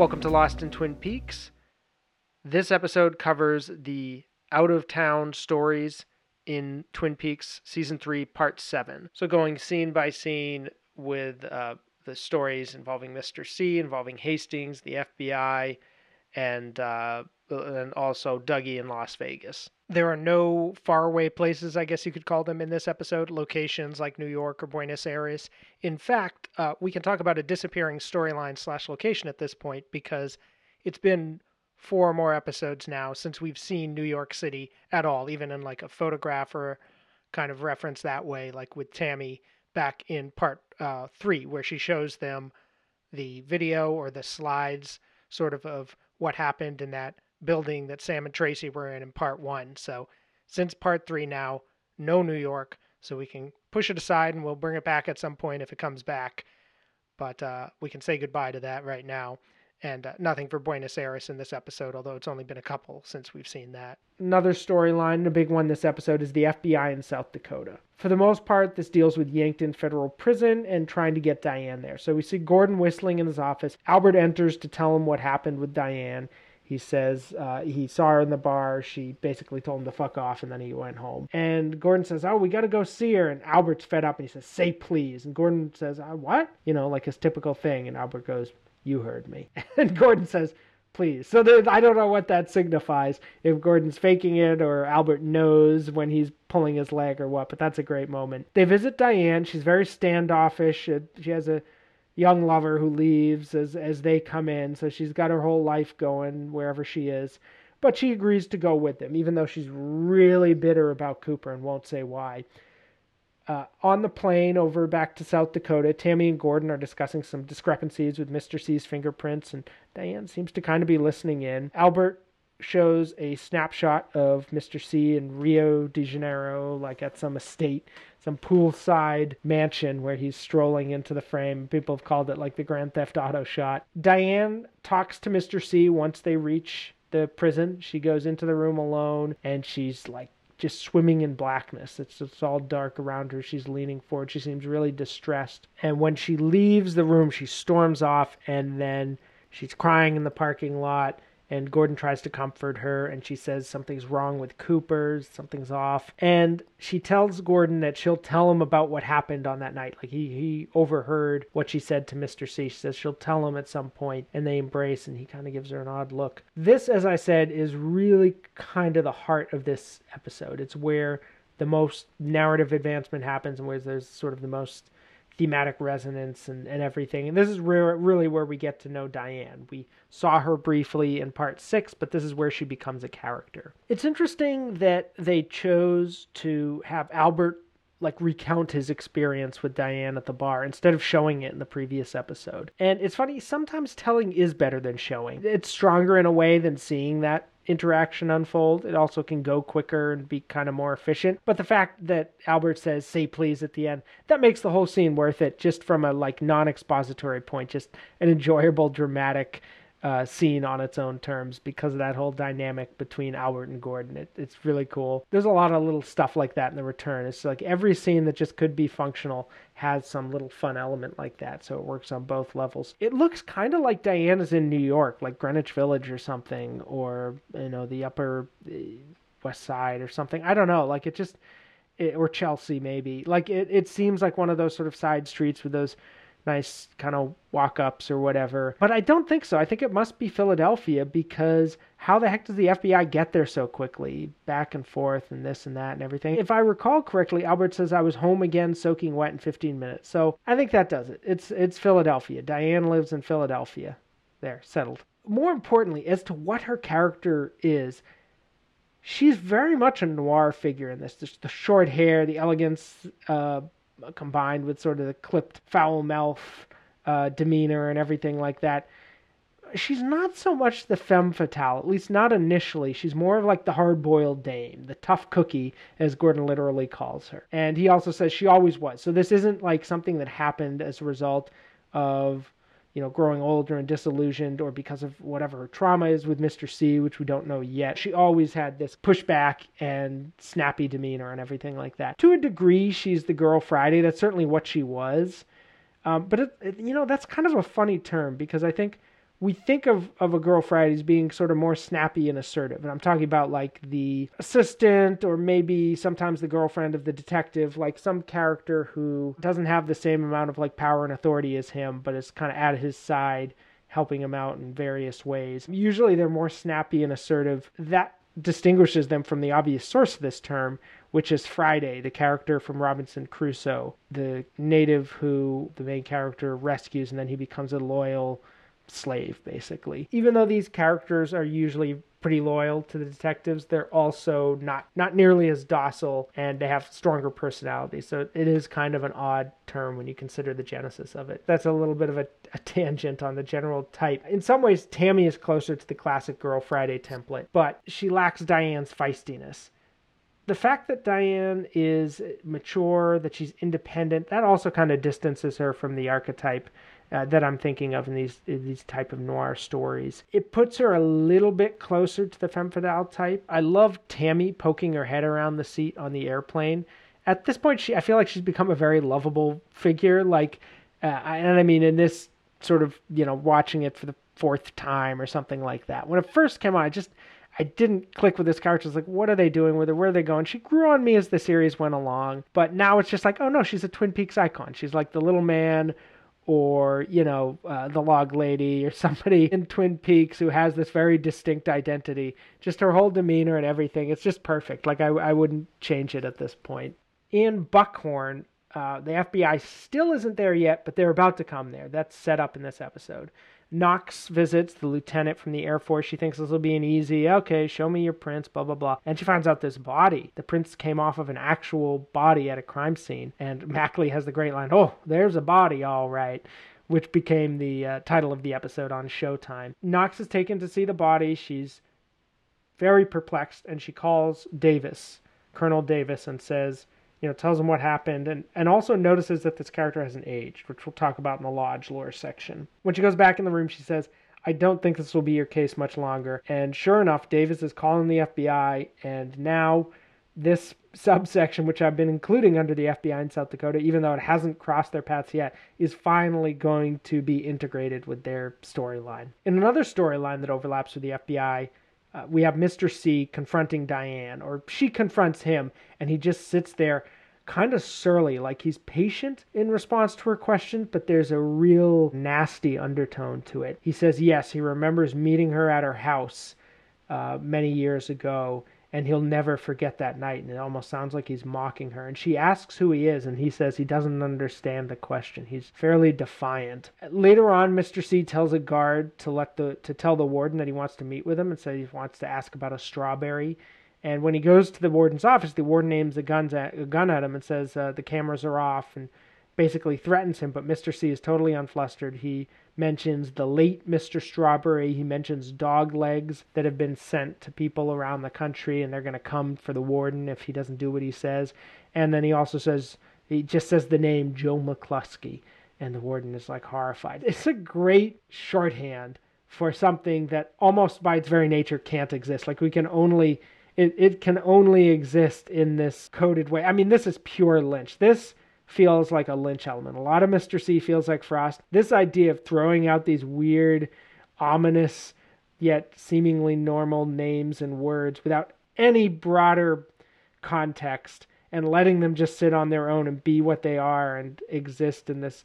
Welcome to Lost in Twin Peaks. This episode covers the out of town stories in Twin Peaks season 3 part 7. So going scene by scene with uh, the stories involving Mr. C, involving Hastings, the FBI, and uh, and also Dougie in Las Vegas. There are no faraway places, I guess you could call them, in this episode, locations like New York or Buenos Aires. In fact, uh, we can talk about a disappearing storyline slash location at this point because it's been four more episodes now since we've seen New York City at all, even in like a photograph or kind of reference that way, like with Tammy back in part uh, three, where she shows them the video or the slides sort of of what happened in that building that Sam and Tracy were in in part one. So since part three now, no New York, so we can push it aside and we'll bring it back at some point if it comes back. But uh, we can say goodbye to that right now. And uh, nothing for Buenos Aires in this episode, although it's only been a couple since we've seen that. Another storyline, a big one this episode, is the FBI in South Dakota. For the most part, this deals with Yankton Federal Prison and trying to get Diane there. So we see Gordon whistling in his office. Albert enters to tell him what happened with Diane. He says uh, he saw her in the bar. She basically told him to fuck off, and then he went home. And Gordon says, "Oh, we got to go see her." And Albert's fed up, and he says, "Say please." And Gordon says, uh, "What?" You know, like his typical thing. And Albert goes, "You heard me." And Gordon says, "Please." So I don't know what that signifies. If Gordon's faking it, or Albert knows when he's pulling his leg, or what. But that's a great moment. They visit Diane. She's very standoffish. She has a young lover who leaves as as they come in. So she's got her whole life going wherever she is. But she agrees to go with them, even though she's really bitter about Cooper and won't say why. Uh, on the plane over back to South Dakota, Tammy and Gordon are discussing some discrepancies with Mr. C's fingerprints, and Diane seems to kind of be listening in. Albert shows a snapshot of Mr. C in Rio de Janeiro, like at some estate, some poolside mansion where he's strolling into the frame. People have called it like the Grand Theft Auto shot. Diane talks to Mr. C once they reach the prison. She goes into the room alone and she's like just swimming in blackness. It's just all dark around her. She's leaning forward. She seems really distressed. And when she leaves the room, she storms off and then she's crying in the parking lot and Gordon tries to comfort her and she says something's wrong with Cooper's, something's off. And she tells Gordon that she'll tell him about what happened on that night. Like he he overheard what she said to Mr. C. She says she'll tell him at some point and they embrace and he kind of gives her an odd look. This as I said is really kind of the heart of this episode. It's where the most narrative advancement happens and where there's sort of the most thematic resonance and, and everything. And this is re- really where we get to know Diane. We saw her briefly in part six, but this is where she becomes a character. It's interesting that they chose to have Albert like recount his experience with Diane at the bar instead of showing it in the previous episode. And it's funny, sometimes telling is better than showing. It's stronger in a way than seeing that interaction unfold. It also can go quicker and be kind of more efficient. But the fact that Albert says "say please" at the end, that makes the whole scene worth it just from a like non-expository point, just an enjoyable dramatic uh, scene on its own terms because of that whole dynamic between Albert and Gordon. It, it's really cool. There's a lot of little stuff like that in the return. It's like every scene that just could be functional has some little fun element like that, so it works on both levels. It looks kind of like Diana's in New York, like Greenwich Village or something, or you know the Upper uh, West Side or something. I don't know. Like it just. It, or Chelsea maybe. Like it, it seems like one of those sort of side streets with those nice kind of walk ups or whatever. But I don't think so. I think it must be Philadelphia because how the heck does the FBI get there so quickly? Back and forth and this and that and everything. If I recall correctly, Albert says I was home again soaking wet in 15 minutes. So I think that does it. It's it's Philadelphia. Diane lives in Philadelphia. There, settled. More importantly, as to what her character is, she's very much a noir figure in this. The short hair, the elegance, uh, combined with sort of the clipped foul mouth uh, demeanor and everything like that. She's not so much the femme fatale, at least not initially. She's more of like the hard boiled dame, the tough cookie, as Gordon literally calls her. And he also says she always was. So this isn't like something that happened as a result of you know, growing older and disillusioned, or because of whatever her trauma is with Mr. C, which we don't know yet. She always had this pushback and snappy demeanor and everything like that. To a degree, she's the girl Friday. That's certainly what she was. Um, but, it, it, you know, that's kind of a funny term because I think we think of, of a girl Friday as being sort of more snappy and assertive. And I'm talking about like the assistant or maybe sometimes the girlfriend of the detective, like some character who doesn't have the same amount of like power and authority as him, but is kind of at his side, helping him out in various ways. Usually they're more snappy and assertive. That distinguishes them from the obvious source of this term, which is Friday, the character from Robinson Crusoe, the native who the main character rescues and then he becomes a loyal slave, basically. Even though these characters are usually pretty loyal to the detectives, they're also not not nearly as docile and they have stronger personalities. So it is kind of an odd term when you consider the genesis of it. That's a little bit of a, a tangent on the general type. In some ways, Tammy is closer to the classic Girl Friday template, but she lacks Diane's feistiness the fact that Diane is mature, that she's independent, that also kind of distances her from the archetype uh, that I'm thinking of in these in these type of noir stories. It puts her a little bit closer to the femme fatale type. I love Tammy poking her head around the seat on the airplane. At this point, she I feel like she's become a very lovable figure. Like, uh, and I mean, in this sort of you know watching it for the fourth time or something like that. When it first came out, I just I didn't click with this character. It's like, what are they doing with her? Where are they going? She grew on me as the series went along, but now it's just like, oh no, she's a Twin Peaks icon. She's like the little man or you know uh, the log lady or somebody in twin peaks who has this very distinct identity. Just her whole demeanor and everything. It's just perfect. Like i, I wouldn't change it at this point. In buckhorn uh, the fbi still isn't there yet but they're about to come there. That's set up in this episode Knox visits the lieutenant from the Air Force. She thinks this will be an easy, okay, show me your prints, blah, blah, blah. And she finds out this body. The prints came off of an actual body at a crime scene. And Macklay has the great line, oh, there's a body, all right which became the uh, title of the episode on Showtime. Knox is taken to see the body. She's very perplexed and she calls Davis, Colonel Davis, and says, you know, tells him what happened and, and also notices that this character hasn't aged, which we'll talk about in the Lodge lore section. When she goes back in the room, she says, I don't think this will be your case much longer. And sure enough, Davis is calling the FBI, and now this subsection, which I've been including under the FBI in South Dakota, even though it hasn't crossed their paths yet, is finally going to be integrated with their storyline. In another storyline that overlaps with the FBI, uh, we have Mr. C confronting Diane, or she confronts him, and he just sits there kind of surly, like he's patient in response to her question, but there's a real nasty undertone to it. He says, yes, he remembers meeting her at her house uh, many years ago, and he'll never forget that night. And it almost sounds like he's mocking her. And she asks who he is, and he says he doesn't understand the question. He's fairly defiant. Later on, Mr. C tells a guard to let the to tell the warden that he wants to meet with him and says he wants to ask about a strawberry. And when he goes to the warden's office, the warden aims a, guns at, a gun at him and says uh, the cameras are off and basically threatens him. But Mr. C is totally unflustered. He mentions the late Mr. Strawberry. He mentions dog legs that have been sent to people around the country, and they're going to come for the warden if he doesn't do what he says. And then he also says, he just says the name Joe McCluskey, and the warden is like horrified. It's a great shorthand for something that almost by its very nature can't exist. Like we can only. It, it can only exist in this coded way. I mean, this is pure Lynch. This feels like a Lynch element. A lot of Mr. C feels like Frost. This idea of throwing out these weird, ominous, yet seemingly normal names and words without any broader context and letting them just sit on their own and be what they are and exist in this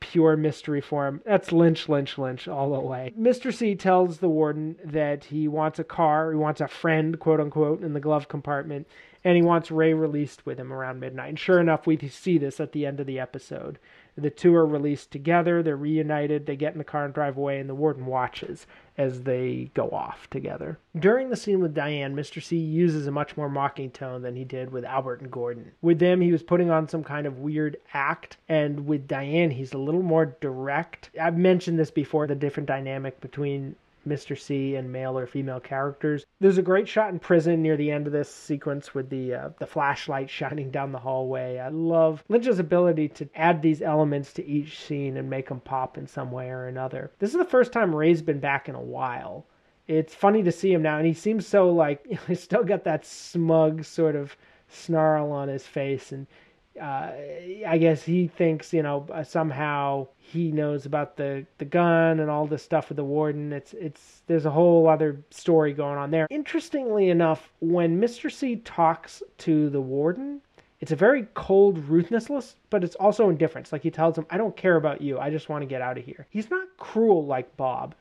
pure mystery form. That's Lynch, Lynch, Lynch all the way. Mr. C tells the warden that he wants a car, he wants a friend, quote unquote, in the glove compartment, and he wants Ray released with him around midnight. And sure enough, we see this at the end of the episode. The two are released together, they're reunited, they get in the car and drive away, and the warden watches as they go off together. During the scene with Diane, Mr. C uses a much more mocking tone than he did with Albert and Gordon. With them, he was putting on some kind of weird act, and with Diane, he's a little more direct. I've mentioned this before the different dynamic between Mr. C and male or female characters. There's a great shot in prison near the end of this sequence with the uh, the flashlight shining down the hallway. I love Lynch's ability to add these elements to each scene and make them pop in some way or another. This is the first time Ray's been back in a while. It's funny to see him now, and he seems so like he's still got that smug sort of snarl on his face and uh, I guess he thinks you know uh, somehow he knows about the the gun and all this stuff with the warden. It's it's there's a whole other story going on there. Interestingly enough, when Mr. C talks to the warden, it's a very cold ruthlessness, but it's also indifference. Like he tells him, "I don't care about you. I just want to get out of here." He's not cruel like Bob.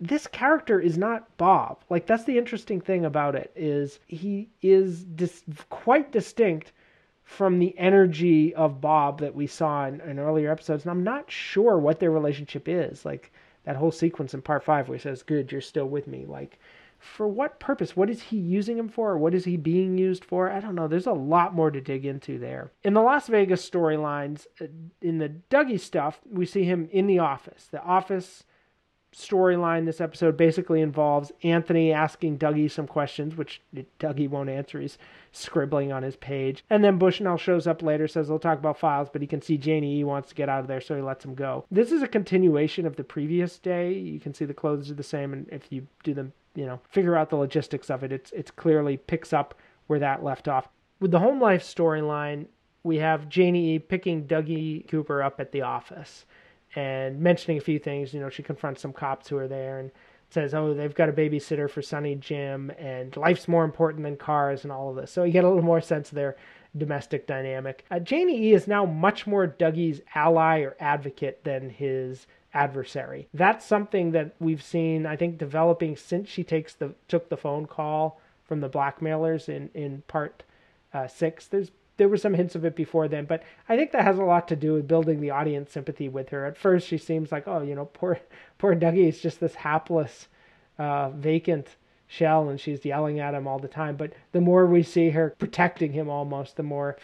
This character is not Bob. Like that's the interesting thing about it is he is dis- quite distinct from the energy of Bob that we saw in, in, earlier episodes. And I'm not sure what their relationship is. Like that whole sequence in part five where he says, Good, you're still with me. Like, for what purpose? What is he using him for? What is he being used for? I don't know. There's a lot more to dig into there. In the Las Vegas storylines, uh, in the Dougie stuff, we see him in the office. The office storyline this episode basically involves Anthony asking Dougie some questions, which Dougie won't answer. He's scribbling on his page. And then Bushnell shows up later, says they'll talk about files, but he can see Janie E wants to get out of there, so he lets him go. This is a continuation of the previous day. You can see the clothes are the same, and if you do them, you know, figure out the logistics of it, it's it's clearly picks up where that left off. With the home life storyline, we have Janie E picking Dougie Cooper up at the office and mentioning a few things. You know, she confronts some cops who are there and says, "Oh, they've got a babysitter for Sonny Jim, and life's more important than cars, and all of this." So you get a little more sense of their domestic dynamic. Uh, Janie E is now much more Dougie's ally or advocate than his adversary. That's something that we've seen, I think, developing since she takes the took the phone call from the blackmailers in in part uh, six. There's there were some hints of it before then, but I think that has a lot to do with building the audience sympathy with her. At first, she seems like, oh, you know, poor poor Dougie is just this hapless, uh, vacant shell, and she's yelling at him all the time. But the more we see her protecting him, almost, the more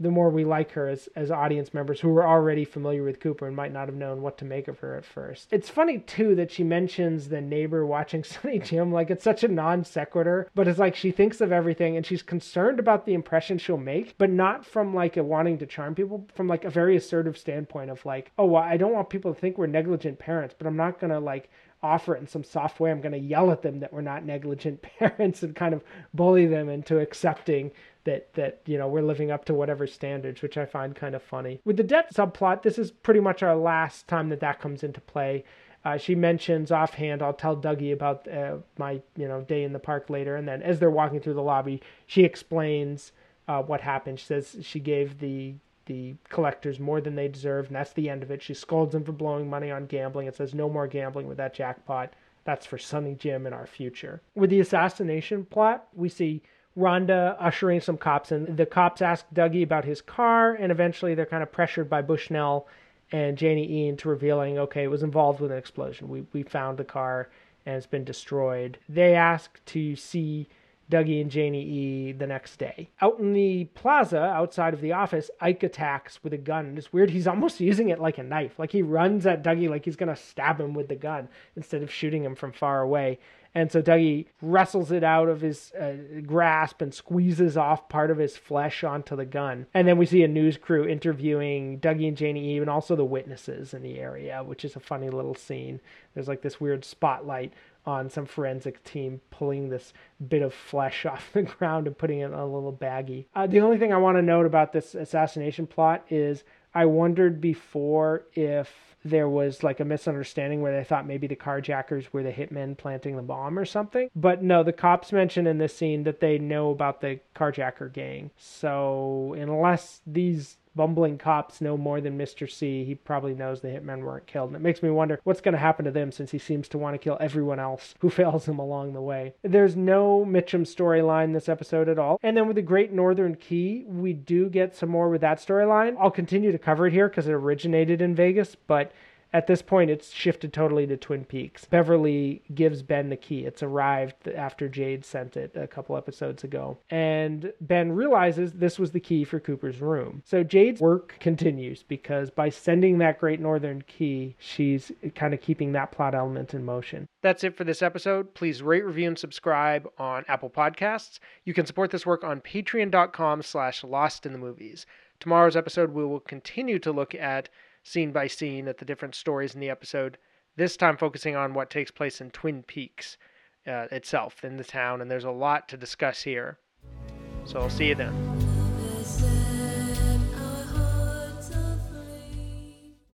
the more we like her as, as audience members who were already familiar with Cooper and might not have known what to make of her at first. It's funny too that she mentions the neighbor watching Sonny Jim like it's such a non sequitur, but it's like she thinks of everything and she's concerned about the impression she'll make, but not from like a wanting to charm people, from like a very assertive standpoint of like, oh, well, I don't want people to think we're negligent parents, but I'm not gonna like offer it in some soft way. I'm going to yell at them that we're not negligent parents and kind of bully them into accepting that that you know we're living up to whatever standards, which I find kind of funny. With the debt subplot, this is pretty much our last time that that comes into play. Uh, she mentions offhand, I'll tell Dougie about uh, my you know day in the park later, and then as they're walking through the lobby, she explains uh, what happened. She says she gave the the collectors more than they deserved, and that's the end of it. She scolds them for blowing money on gambling and says no more gambling with that jackpot. That's for Sonny Jim and our future. With the assassination plot, we see Rhonda ushering some cops in. The cops ask Dougie about his car, and eventually they're kind of pressured by Bushnell and Janie E into revealing, okay, it was involved with an explosion. We we found the car and it's been destroyed. They ask to see Dougie and Janie E the next day. Out in the plaza outside of the office, Ike attacks with a gun. It's weird, he's almost using it like a knife. Like he runs at Dougie like he's going to stab him with the gun instead of shooting him from far away. And so Dougie wrestles it out of his uh, grasp and squeezes off part of his flesh onto the gun. And then we see a news crew interviewing Dougie and Janie Eve and also the witnesses in the area, which is a funny little scene. There's like this weird spotlight on some forensic team pulling this bit of flesh off the ground and putting it in a little baggie. Uh, the only thing I want to note about this assassination plot is I wondered before if there was like a misunderstanding where they thought maybe the carjackers were the hitmen planting the bomb or something. But no, the cops mention in this scene that they know about the carjacker gang. So unless these bumbling cops know more than Mr. C. He probably knows the hitmen weren't killed. And it makes me wonder what's going to happen to them since he seems to want to kill everyone else who fails him along the way. There's no Mitchum storyline this episode at all. And then with the Great Northern Key, we do get some more with that storyline. I'll continue to cover it here because it originated in Vegas, but at this point, it's shifted totally to Twin Peaks. Beverly gives Ben the key. It's arrived after Jade sent it a couple episodes ago. And Ben realizes this was the key for Cooper's room. So Jade's work continues because by sending that Great Northern Key, she's kind of keeping that plot element in motion. That's it for this episode. Please rate, review, and subscribe on Apple Podcasts. You can support this work on patreon.com slash lost in the movies. Tomorrow's episode, we will continue to look at scene by scene at the different stories in the episode. This time focusing on what takes place in Twin Peaks uh, itself, in the town, and there's a lot to discuss here. So I'll see you then.